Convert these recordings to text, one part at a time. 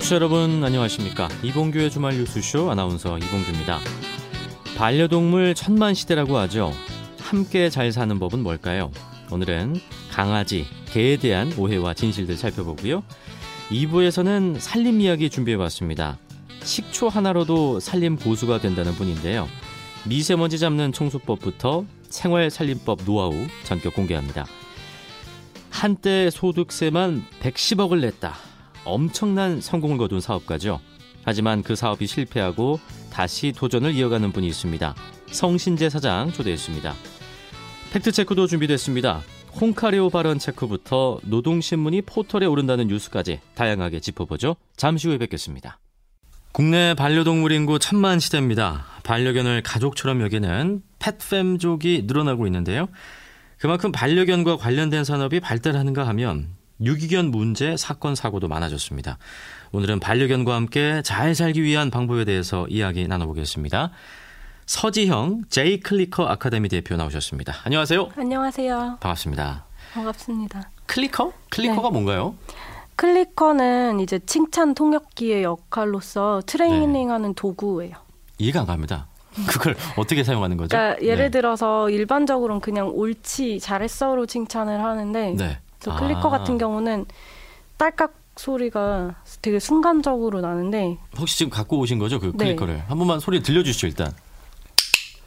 청취자 여러분 안녕하십니까? 이봉규의 주말 뉴스쇼 아나운서 이봉규입니다. 반려동물 천만 시대라고 하죠. 함께 잘 사는 법은 뭘까요? 오늘은 강아지 개에 대한 오해와 진실들 살펴보고요. 2부에서는 살림 이야기 준비해봤습니다. 식초 하나로도 살림 고수가 된다는 분인데요. 미세먼지 잡는 청소법부터 생활 살림법 노하우 전격 공개합니다. 한때 소득세만 110억을 냈다 엄청난 성공을 거둔 사업가죠. 하지만 그 사업이 실패하고 다시 도전을 이어가는 분이 있습니다. 성신재 사장 초대했습니다. 팩트체크도 준비됐습니다. 홍카레오 발언 체크부터 노동신문이 포털에 오른다는 뉴스까지 다양하게 짚어보죠. 잠시 후에 뵙겠습니다. 국내 반려동물 인구 천만 시대입니다. 반려견을 가족처럼 여기는 펫팸족이 늘어나고 있는데요. 그만큼 반려견과 관련된 산업이 발달하는가 하면 유기견 문제 사건 사고도 많아졌습니다. 오늘은 반려견과 함께 잘 살기 위한 방법에 대해서 이야기 나눠보겠습니다. 서지형 제이 클리커 아카데미 대표 나오셨습니다. 안녕하세요. 안녕하세요. 반갑습니다. 반갑습니다. 클리커? 클리커가 네. 뭔가요? Clicker는 이제 칭찬 통역기의 역할로서 트레이닝하는 네. 도구예요. 이해가 안 갑니다. 그걸 어떻게 사용하는 거죠? 그러니까 예를 네. 들어서 일반적으로는 그냥 옳지 잘했어로 칭찬을 하는데 네. 그래서 클리커 아. 같은 경우는 딸깍 소리가 되게 순간적으로 나는데 혹시 지금 갖고 오신 거죠 그 네. 클리커를 네. 한 번만 소리 들려주시죠 일단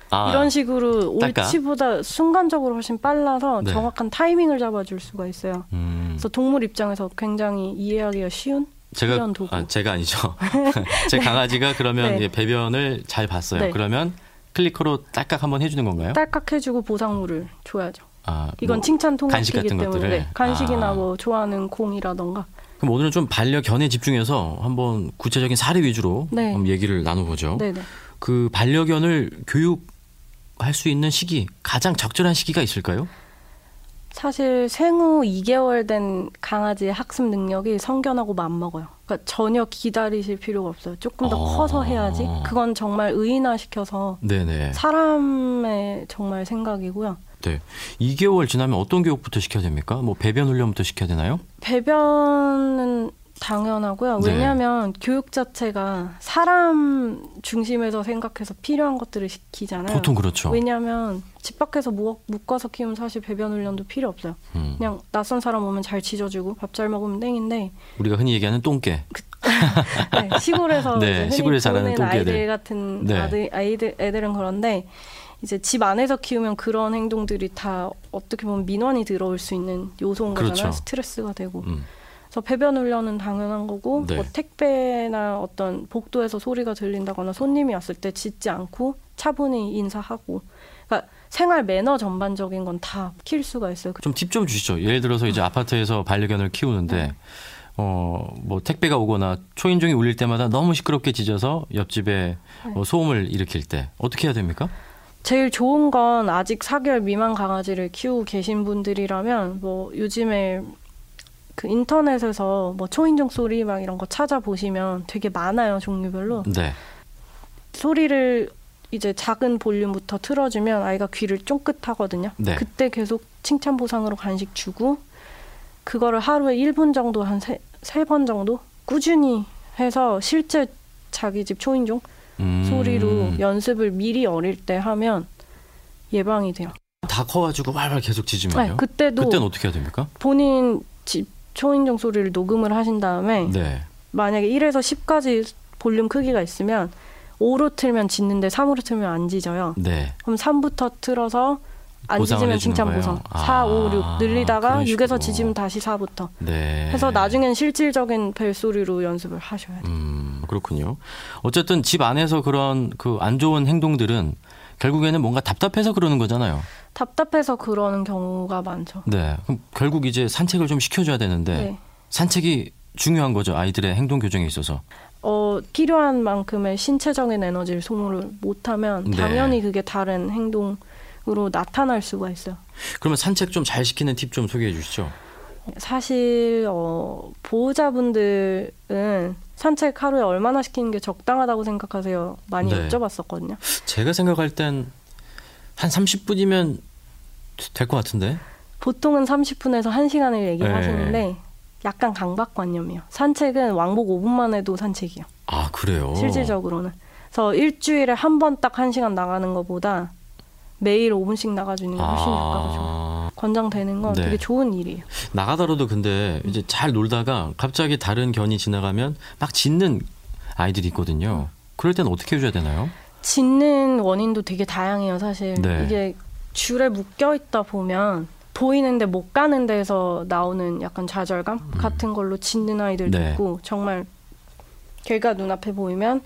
아, 이런 식으로 딸깍? 옳지보다 순간적으로 훨씬 빨라서 네. 정확한 타이밍을 잡아줄 수가 있어요. 음. 그래서 동물 입장에서 굉장히 이해하기가 쉬운 제가. 아, 제가 아니죠. 제 네. 강아지가 그러면 네. 배변을 잘 봤어요. 네. 그러면 클리커로 딸깍 한번 해주는 건가요? 딸깍 해주고 보상물을 줘야죠. 아, 이건 뭐 칭찬 통역이기 때문에 것들을? 간식이나 아. 뭐 좋아하는 공이라던가. 그럼 오늘은 좀 반려 견에 집중해서 한번 구체적인 사례 위주로 네. 한번 얘기를 나눠보죠. 네네. 그 반려견을 교육할 수 있는 시기 가장 적절한 시기가 있을까요? 사실 생후 2개월 된 강아지의 학습 능력이 성견하고 맞먹어요. 그러니까 전혀 기다리실 필요가 없어요. 조금 더 어... 커서 해야지. 그건 정말 의인화시켜서 네네. 사람의 정말 생각이고요. 네. 2개월 지나면 어떤 교육부터 시켜야 됩니까? 뭐 배변 훈련부터 시켜야 되나요? 배변은 당연하고요. 네. 왜냐하면 네. 교육 자체가 사람 중심에서 생각해서 필요한 것들을 시키잖아요. 보통 그렇죠. 왜냐하면 집 밖에서 묶어서 키우면 사실 배변 훈련도 필요 없어요. 음. 그냥 낯선 사람 오면 잘 짖어주고 밥 잘 먹으면 땡인데. 우리가 흔히 얘기하는 똥개. 그, 네, 시골에서 네, 시골에 자라는 똥개들 아이들 같은 네. 아들, 아이들 애들은 그런데 이제 집 안에서 키우면 그런 행동들이 다 어떻게 보면 민원이 들어올 수 있는 요소인 거잖아요. 그렇죠. 스트레스가 되고. 음. 그래서 배변 훈련은 당연한 거고 네. 뭐 택배나 어떤 복도에서 소리가 들린다거나 손님이 왔을 때 짖지 않고 차분히 인사하고. 그러니까 생활 매너 전반적인 건 다 키울 수가 있어요. 좀 팁 좀 주시죠. 예를 들어서 이제 아파트에서 반려견을 키우는데 네. 어, 뭐 택배가 오거나 초인종이 울릴 때마다 너무 시끄럽게 짖어서 옆집에 네. 뭐 소음을 일으킬 때 어떻게 해야 됩니까? 제일 좋은 건 아직 4개월 미만 강아지를 키우고 계신 분들이라면 뭐 요즘에 그 인터넷에서 뭐 초인종 소리 막 이런 거 찾아보시면 되게 많아요 종류별로. 네. 소리를 이제 작은 볼륨부터 틀어주면 아이가 귀를 쫑긋하거든요. 네. 그때 계속 칭찬 보상으로 간식 주고 그거를 하루에 1분 정도 한세번 정도 꾸준히 해서 실제 자기 집 초인종 음. 소리로 연습을 미리 어릴 때 하면 예방이 돼요. 다 커가지고 말말 계속 짖으면요? 네, 그때도 그때는 어떻게 해야 됩니까? 본인 집 초인종 소리를 녹음을 하신 다음에 네. 만약에 1에서 10까지 볼륨 크기가 있으면 5로 틀면 짖는데 3으로 틀면 안 짖어요. 네. 그럼 3부터 틀어서 안 짖으면 칭찬? 보상. 아, 4, 5, 6 늘리다가 6에서 짖으면 다시 4부터. 네. 해서 나중엔 실질적인 벨소리로 연습을 하셔야 돼요. 음, 그렇군요. 어쨌든 집 안에서 그런 그 안 좋은 행동들은 결국에는 뭔가 답답해서 그러는 거잖아요. 답답해서 그러는 경우가 많죠. 네. 그럼 결국 이제 산책을 좀 시켜줘야 되는데 네. 산책이 중요한 거죠. 아이들의 행동 교정에 있어서. 어, 필요한 만큼의 신체적인 에너지를 소모를 못하면 네. 당연히 네. 그게 다른 행동 으로 나타날 수가 있어요. 그러면 산책 좀 잘 시키는 팁 좀 소개해 주시죠. 사실 어, 보호자분들은 산책 하루에 얼마나 시키는 게 적당하다고 생각하세요? 많이 네. 여쭤봤었거든요. 제가 생각할 땐 한 30분이면 될 것 같은데. 보통은 30분에서 1시간을 얘기를 네. 하시는데 약간 강박관념이에요. 산책은 왕복 5분만 해도 산책이요. 아 그래요. 실질적으로는. 그래서 일주일에 한 번딱한 시간 나가는 것보다 매일 5분씩 나가주는 게 훨씬 효과가. 아, 권장되는 건 네. 되게 좋은 일이에요. 나가더라도 근데 이제 잘 놀다가 갑자기 다른 견이 지나가면 막 짖는 아이들이 있거든요. 그럴 때는 어떻게 해줘야 되나요? 짖는 원인도 되게 다양해요, 사실. 네. 이게 줄에 묶여 있다 보면 보이는데 못 가는 데서 나오는 약간 좌절감 같은 걸로 짖는 아이들도 네. 있고 정말 걔가 눈앞에 보이면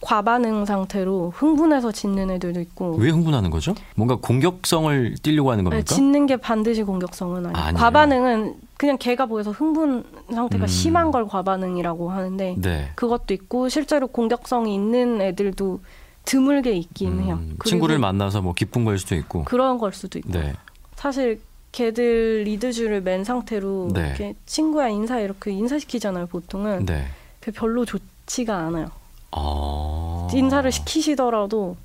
과반응 상태로 흥분해서 짖는 애들도 있고 왜 흥분하는 거죠? 뭔가 공격성을 띠려고 하는 네, 겁니까? 짖는 게 반드시 공격성은 아니에요. 아니에요. 과반응은 그냥 걔가 보여서 흥분 상태가 음. 심한 걸 과반응이라고 하는데 네. 그것도 있고 실제로 공격성이 있는 애들도 드물게 있긴 해요. 음, 그리고 친구를 만나서 뭐 기쁜 걸 수도 있고. 그런 걸 수도 있고 네. 사실 걔들 리드줄을 맨 상태로 네. 이렇게 친구야 인사 이렇게 인사시키잖아요 보통은 네. 별로 좋지가 않아요 아. 인사를 시키시더라도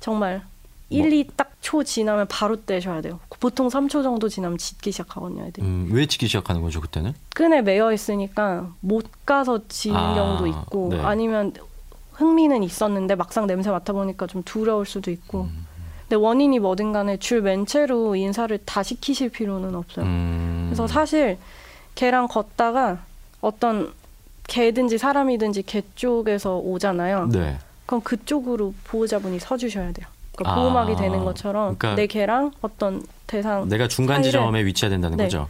정말 1, 2딱초 지나면 바로 떼셔야 돼요 보통 3초 정도 지나면 짖기 시작하거든요 애들이 음, 왜 지기 시작하는 거죠 그때는? 끈에 매여 있으니까 못 가서 지는 아, 경우도 있고 네. 아니면 흥미는 있었는데 막상 냄새 맡아보니까 좀 두려울 수도 있고 음. 근데 원인이 뭐든 간에 줄 맨 채로 인사를 다 시키실 필요는 없어요 음. 그래서 사실 걔랑 걷다가 어떤 개든지 사람이든지 개 쪽에서 오잖아요 네. 그럼 그쪽으로 보호자분이 서주셔야 돼요 그러니까 아, 보호막이 되는 것처럼 그러니까 내 개랑 어떤 대상 내가 중간 지점에 위치해야 된다는 네. 거죠.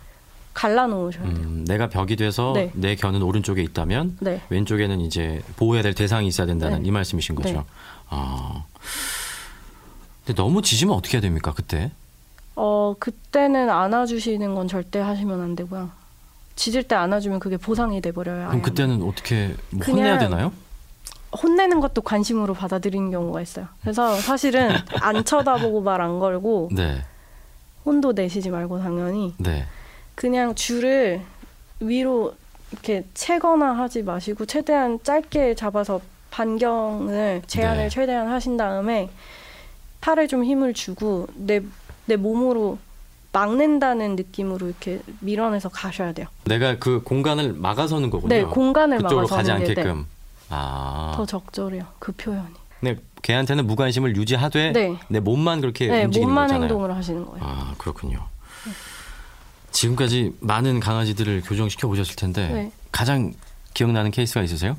갈라놓으셔야 돼요 음, 내가 벽이 돼서 네. 내 견은 오른쪽에 있다면 네. 왼쪽에는 이제 보호해야 될 대상이 있어야 된다는 네. 이 말씀이신 거죠. 네. 아. 근데 너무 짖으면 어떻게 해야 됩니까 그때? 어, 그때는 안아주시는 건 절대 하시면 안 되고요. 짖을 때 안아주면 그게 보상이 돼버려요. 그럼 아예. 그때는 어떻게 뭐 그냥- 혼내야 되나요? 혼내는 것도 관심으로 받아들이는 경우가 있어요. 그래서 사실은 안 쳐다보고 말 안 걸고 네. 혼도 내시지 말고 당연히 네. 그냥 줄을 위로 이렇게 채거나 하지 마시고 최대한 짧게 잡아서 반경을 제한을 네. 최대한 하신 다음에 팔에 좀 힘을 주고 내, 내 몸으로 막는다는 느낌으로 이렇게 밀어내서 가셔야 돼요. 내가 그 공간을 막아서는 거군요. 네, 공간을 그쪽으로 막아서 가지 네, 않게끔. 아. 더 적절해요. 그 표현이. 네, 걔한테는 무관심을 유지하되 네. 내 몸만 그렇게 네, 움직이는 몸만 거잖아요. 행동을 하시는 거예요. 아 그렇군요. 지금까지 많은 강아지들을 교정시켜 보셨을 텐데 네. 가장 기억나는 케이스가 있으세요?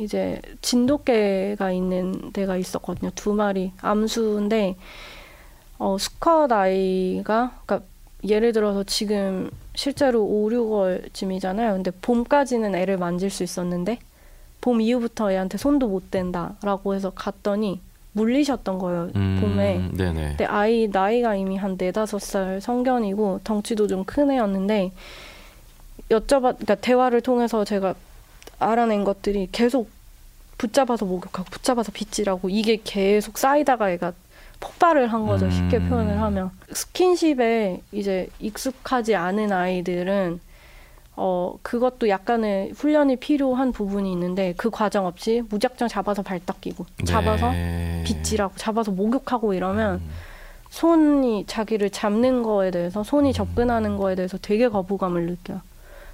이제 진돗개가 있는 데가 있었거든요. 두 마리 암수인데 어, 수컷 아이가 그러니까 예를 들어서 지금 실제로 5, 6월쯤이잖아요. 근데 봄까지는 애를 만질 수 있었는데 봄 이후부터 애한테 손도 못 댄다라고 해서 갔더니 물리셨던 거예요. 음, 봄에. 네네. 근데 아이 나이가 이미 한 네다섯 살 성견이고 덩치도 좀 큰 애였는데 여쭤봤 그러니까 대화를 통해서 제가 알아낸 것들이 계속 붙잡아서 목욕하고 붙잡아서 빗질하고 이게 계속 쌓이다가 애가 폭발을 한 거죠. 쉽게 음. 표현을 하면 스킨십에 이제 익숙하지 않은 아이들은 어 그것도 약간의 훈련이 필요한 부분이 있는데 그 과정 없이 무작정 잡아서 끼고 잡아서 네. 빗질하고 잡아서 목욕하고 이러면 음, 손이 자기를 잡는 거에 대해서 손이 접근하는 거에 대해서 되게 거부감을 느껴요.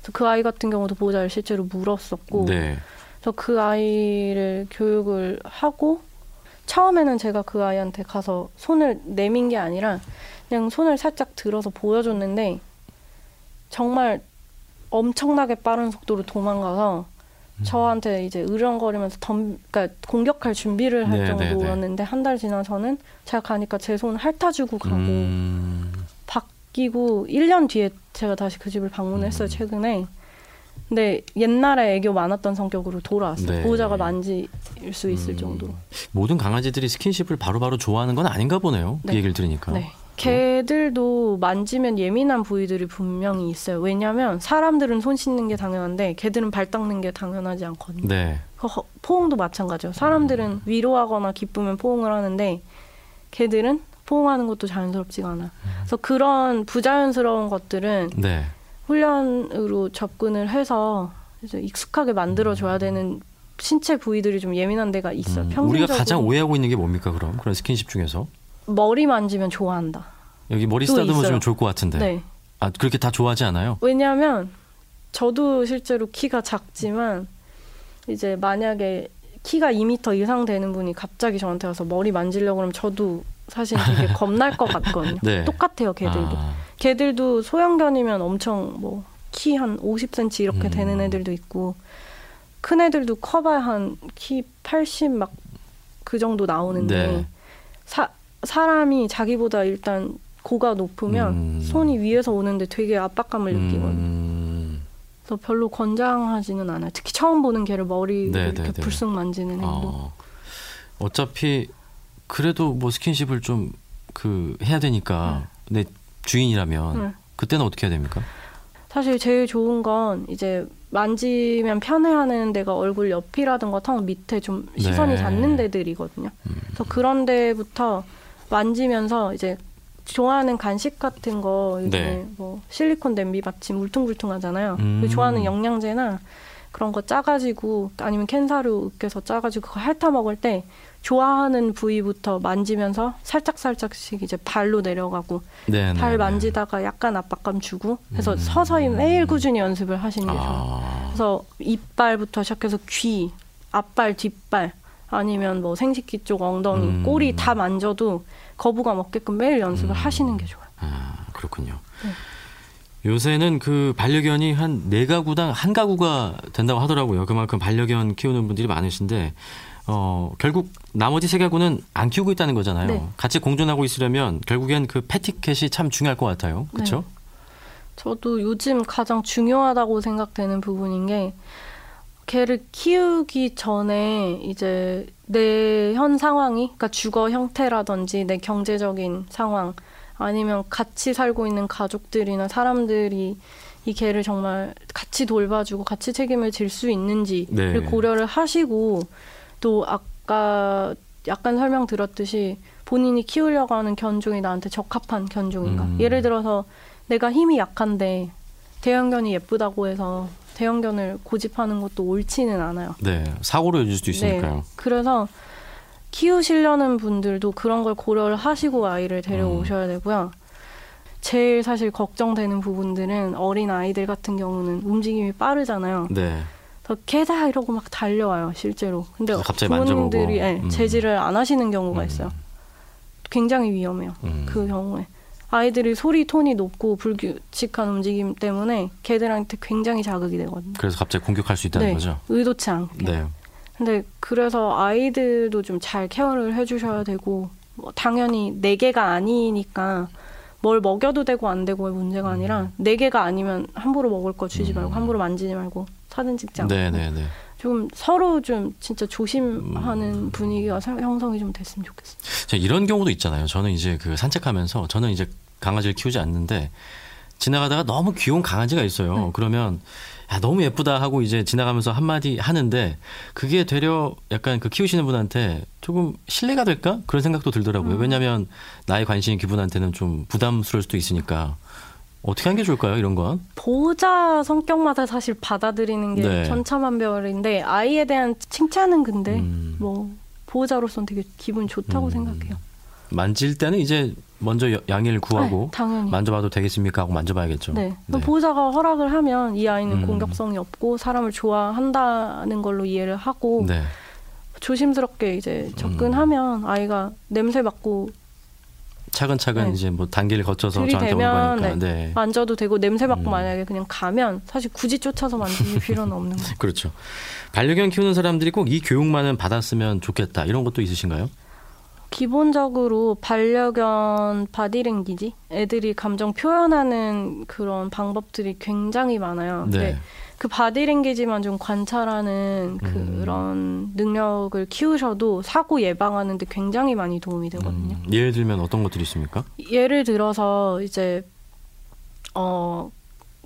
그래서 그 아이 같은 경우도 보호자를 실제로 물었었고, 네. 그래서 그 아이를 교육을 하고 처음에는 제가 그 아이한테 가서 손을 내민 게 아니라 그냥 손을 살짝 들어서 보여줬는데 정말 엄청나게 빠른 속도로 도망가서 음. 저한테 이제 으렁거리면서 덤, 그러니까 공격할 준비를 할 네, 네, 네. 정도였는데 한달 지나서는 제가 가니까 제 손 핥아주고 가고 음, 바뀌고 1년 뒤에 제가 다시 그 집을 방문했어요 음. 최근에. 근데 옛날에 애교 많았던 성격으로 돌아왔어요. 네. 보호자가 만질 수 있을 음. 정도로. 모든 강아지들이 스킨십을 바로바로 좋아하는 건 아닌가 보네요. 그 네. 얘기를 들으니까. 네. 개들도 만지면 예민한 부위들이 분명히 있어요. 왜냐하면 사람들은 손 씻는 게 당연한데 개들은 발 닦는 게 당연하지 않거든요. 네. 그 허- 포옹도 마찬가지예요. 사람들은 위로하거나 기쁘면 포옹을 하는데 개들은 포옹하는 것도 자연스럽지가 않아. 그래서 그런 부자연스러운 것들은 네. 훈련으로 접근을 해서 이제 익숙하게 만들어 줘야 되는 신체 부위들이 좀 예민한 데가 있어요. 음, 우리가 가장 오해하고 있는 게 뭡니까 그럼 그런 스킨십 중에서 머리 만지면 좋아한다. 여기 머리 또 쓰다듬어 있어요. 주면 좋을 것 같은데. 네. 아 그렇게 다 좋아하지 않아요? 왜냐하면 저도 실제로 키가 작지만 이제 만약에 키가 2미터 이상 되는 분이 갑자기 저한테 와서 머리 만지려고 그러면 저도 사실 되게 겁날 것 같거든요. 네. 똑같아요, 걔들도. 아, 걔들도 소형견이면 엄청 뭐 키 한 50cm 이렇게 음. 되는 애들도 있고 큰 애들도 커봐야 한 키 80 막 그 정도 나오는데 네. 사, 사람이 자기보다 일단 고가 높으면 음. 손이 위에서 오는데 되게 압박감을 느끼거든요. 음, 그래서 별로 권장하지는 않아요. 특히 처음 보는 걔를 머리를 네, 이렇게 네, 네. 불쑥 만지는 행동. 어, 어차피 그래도 뭐 스킨십을 좀 그 해야 되니까 내 주인이라면 네. 그때는 어떻게 해야 됩니까? 사실 제일 좋은 건 이제 만지면 편해하는 데가 얼굴 옆이라든가 턱 밑에 좀 시선이 네. 닿는 데들이거든요. 음. 그래서 그런 데부터 만지면서 이제 좋아하는 간식 같은 거 네. 뭐 실리콘 냄비 받침 울퉁불퉁하잖아요. 음. 좋아하는 영양제나 그런 거 짜가지고 아니면 캔사료 으깨서 짜가지고 그거 핥아 먹을 때 좋아하는 부위부터 만지면서 살짝 살짝씩 이제 발로 내려가고 네, 발 네, 만지다가 약간 압박감 주고 해서 음. 서서히 매일 꾸준히 연습을 하시는 게 좋아요. 아, 그래서 이빨부터 시작해서 귀, 앞발, 뒷발 아니면 뭐 생식기 쪽 엉덩이, 음. 꼬리 다 만져도 거부감 없게끔 매일 연습을 음. 하시는 게 좋아요. 아, 그렇군요. 네. 요새는 그 반려견이 한 네 가구당 한 가구가 된다고 하더라고요. 그만큼 반려견 키우는 분들이 많으신데 어, 결국 나머지 세 가구는 안 키우고 있다는 거잖아요. 네. 같이 공존하고 있으려면 결국엔 그 패티캣이 참 중요할 것 같아요. 그렇죠? 네. 저도 요즘 가장 중요하다고 생각되는 부분인 게 개를 키우기 전에 이제 내 현 상황이 그러니까 주거 형태라든지 내 경제적인 상황 아니면 같이 살고 있는 가족들이나 사람들이 이 개를 정말 같이 돌봐주고 같이 책임을 질 수 있는지를 네. 고려를 하시고 또 아까 약간 설명 드렸듯이 본인이 키우려고 하는 견종이 나한테 적합한 견종인가. 음. 예를 들어서 내가 힘이 약한데 대형견이 예쁘다고 해서 대형견을 고집하는 것도 옳지는 않아요. 네. 사고로 이어질 수도 있으니까요. 네. 그래서 키우시려는 분들도 그런 걸 고려를 하시고 아이를 데려오셔야 되고요. 제일 사실 걱정되는 부분들은 어린 아이들 같은 경우는 움직임이 빠르잖아요. 네. 그래서 개다 이러고 막 달려와요, 실제로. 근데. 부모님들이 예, 음. 제지를 안 하시는 경우가 음. 있어요. 굉장히 위험해요. 음. 그 경우에. 아이들이 소리 톤이 높고 불규칙한 움직임 때문에 개들한테 굉장히 자극이 되거든요. 그래서 갑자기 공격할 수 있다는 네. 거죠. 의도치 않게. 네. 근데 그래서 아이들도 좀 잘 케어를 해주셔야 되고 뭐 당연히 네 개가 아니니까 뭘 먹여도 되고 안 되고의 문제가 아니라 네 개가 아니면 함부로 먹을 거 주지 말고 음. 함부로 만지지 말고 사진 찍지 않고 네, 네, 네. 좀 서로 좀 진짜 조심하는 음. 분위기가 사- 형성이 좀 됐으면 좋겠어요. 자, 이런 경우도 있잖아요. 저는 이제 그 산책하면서 저는 이제 강아지를 키우지 않는데 지나가다가 너무 귀여운 강아지가 있어요. 네. 그러면 야, 너무 예쁘다 하고 이제 지나가면서 한마디 하는데 그게 되려 약간 그 키우시는 분한테 조금 신뢰가 될까? 그런 생각도 들더라고요. 음. 왜냐하면 나의 관심이 그분한테는 좀 부담스러울 수도 있으니까 어떻게 하는 게 좋을까요? 이런 건? 보호자 성격마다 사실 받아들이는 게 네. 천차만별인데 아이에 대한 칭찬은 근데 음. 뭐 보호자로서는 되게 기분 좋다고 음. 생각해요. 만질 때는 이제 먼저 여- 양해를 구하고 네, 당연히. 만져봐도 되겠습니까 하고 만져봐야겠죠. 네. 네. 보호자가 허락을 하면 이 아이는 음. 공격성이 없고 사람을 좋아한다는 걸로 이해를 하고 네. 조심스럽게 이제 접근하면 아이가 냄새 맡고 차근차근 네. 이제 뭐 단계를 거쳐서 저한테 오는 들이대면 거니까. 네. 만져도 되고 냄새 맡고 음. 만약에 그냥 가면 사실 굳이 쫓아서 만질 필요는 없는 거예요. 그렇죠. 반려견 키우는 사람들이 꼭 이 교육만은 받았으면 좋겠다. 이런 것도 있으신가요? 기본적으로 반려견 body language 애들이 감정 표현하는 그런 방법들이 굉장히 많아요. 네. 그 body language만 좀 관찰하는 음. 그런 능력을 키우셔도 사고 예방하는 데 굉장히 많이 도움이 되거든요. 음, 예를 들면 어떤 것들이 있습니까? 예를 들어서 이제 어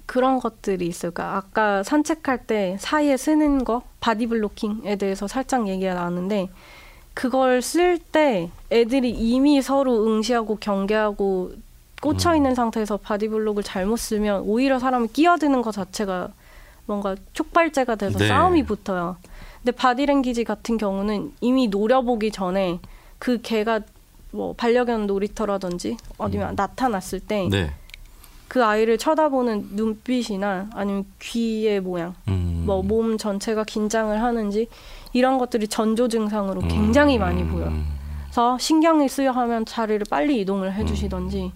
그런 것들이 있어요. 그러니까 아까 산책할 때 사이에 쓰는 거 body blocking에 대해서 살짝 얘기가 나왔는데 그걸 쓸 때 애들이 이미 서로 응시하고 경계하고 꽂혀 음. 있는 상태에서 body block을 잘못 쓰면 오히려 사람이 끼어드는 것 자체가 뭔가 촉발제가 돼서 네. 싸움이 붙어요. 근데 바디랭귀지 같은 경우는 이미 노려보기 전에 그 개가 뭐 반려견 놀이터라든지 아니면 음. 나타났을 때 네. 그 아이를 쳐다보는 눈빛이나 아니면 귀의 모양, 음. 뭐 몸 전체가 긴장을 하는지 이런 것들이 전조 증상으로 굉장히 음. 많이 보여요. 그래서 신경이 쓰여 하면 자리를 빨리 이동을 해주시던지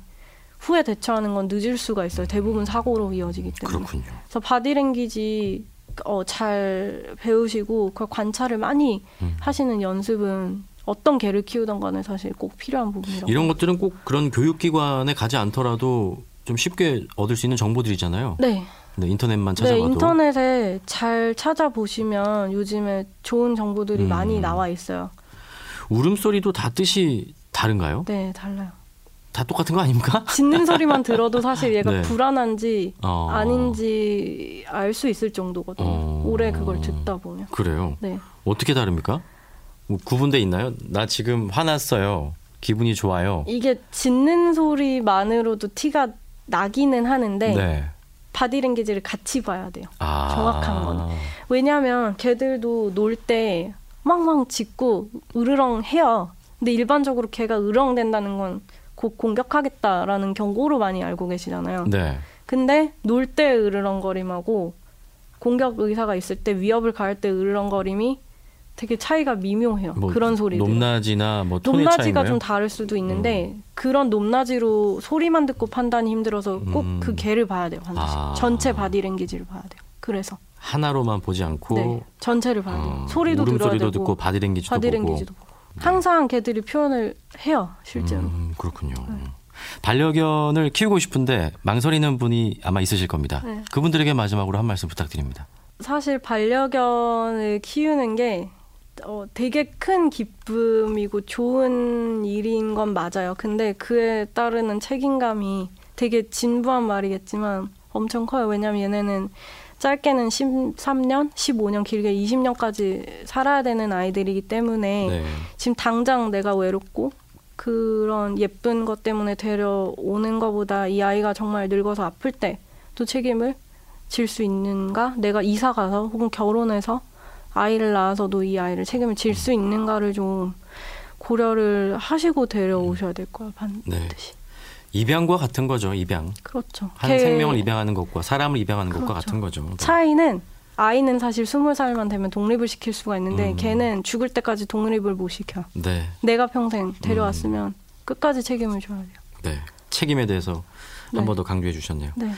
후에 대처하는 건 늦을 수가 있어요. 대부분 사고로 이어지기 때문에. 그렇군요. 그래서 바디랭귀지 어, 잘 배우시고 그 관찰을 많이 음. 하시는 연습은 어떤 개를 키우던 간에 사실 꼭 필요한 부분이라고. 이런 것들은 꼭 그런 교육기관에 가지 않더라도 좀 쉽게 얻을 수 있는 정보들이잖아요. 네. 네, 인터넷만 네, 찾아봐도. 인터넷에 잘 찾아보시면 요즘에 좋은 정보들이 음. 많이 나와 있어요. 울음소리도 다 뜻이 다른가요? 네, 달라요. 다 똑같은 거 아닙니까? 짖는 소리만 들어도 사실 얘가 네. 불안한지 어. 아닌지 알 수 있을 정도거든요. 어. 오래 그걸 듣다 보면. 그래요. 네. 어떻게 다릅니까? 뭐 구분돼 있나요? 나 지금 화났어요. 기분이 좋아요. 이게 짖는 소리만으로도 티가 나기는 하는데 네. 바디랭귀지를 같이 봐야 돼요. 아. 정확한 거는. 왜냐하면 걔들도 놀때 멍멍 짖고 으르렁 해요. 근데 일반적으로 걔가 으렁댄다는 건 곧 공격하겠다라는 경고로 많이 알고 계시잖아요. 네. 근데 놀 때 으르렁거림하고 공격 의사가 있을 때 위협을 가할 때 으르렁거림이 되게 차이가 미묘해요. 뭐 그런 소리들. 높낮이나 뭐 톤의 높낮이가? 좀 다를 수도 있는데 그런 높낮이로 소리만 듣고 판단이 힘들어서 꼭 음. 그 개를 봐야 돼요. 반드시. 아. 전체 바디 랭귀지를 봐야 돼요. 그래서 하나로만 보지 않고 네, 전체를 봐야 돼요. 어, 소리도 들어야 되고 듣고 바디 랭귀지도 바디랭귀지도 보고. 보고. 항상 개들이 표현을 해요. 실제로. 음, 그렇군요. 네. 반려견을 키우고 싶은데 망설이는 분이 아마 있으실 겁니다. 네. 그분들에게 마지막으로 한 말씀 부탁드립니다. 사실 반려견을 키우는 게 어, 되게 큰 기쁨이고 좋은 일인 건 맞아요. 근데 그에 따르는 책임감이 되게 진부한 말이겠지만 엄청 커요. 왜냐면 얘네는 짧게는 13년, 15년, 길게 20년까지 살아야 되는 아이들이기 때문에 네. 지금 당장 내가 외롭고 그런 예쁜 것 때문에 데려오는 것보다 이 아이가 정말 늙어서 아플 때 또 책임을 질 수 있는가? 내가 이사 가서 혹은 결혼해서 아이를 낳아서도 이 아이를 책임을 질 수 있는가를 좀 고려를 하시고 데려오셔야 될 거야 반드시. 네. 입양과 같은 거죠. 입양. 그렇죠. 한걔 생명을 입양하는 것과 사람을 입양하는 것과 그렇죠. 같은 거죠. 네. 차이는 아이는 사실 스물 살만 되면 독립을 시킬 수가 있는데 음. 걔는 죽을 때까지 독립을 못 시켜. 네. 내가 평생 데려왔으면 끝까지 책임을 져야 돼요. 네. 책임에 대해서 네. 한번 더 강조해 주셨네요. 네.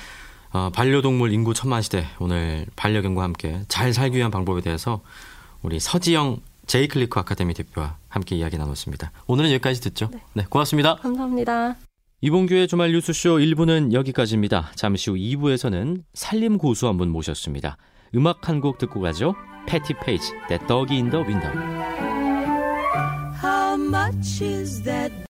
어, 반려동물 인구 천만 시대 오늘 반려견과 함께 잘 살기 위한 방법에 대해서 우리 서지영 제이클리크 아카데미 대표와 함께 이야기 나눴습니다. 오늘은 여기까지 듣죠. 네. 네, 고맙습니다. 감사합니다. 이봉규의 주말 뉴스쇼 1부는 여기까지입니다. 잠시 후 2부에서는 살림 고수 한 분 모셨습니다. 음악 한 곡 듣고 가죠. 패티 페이지, That Dog in the Window.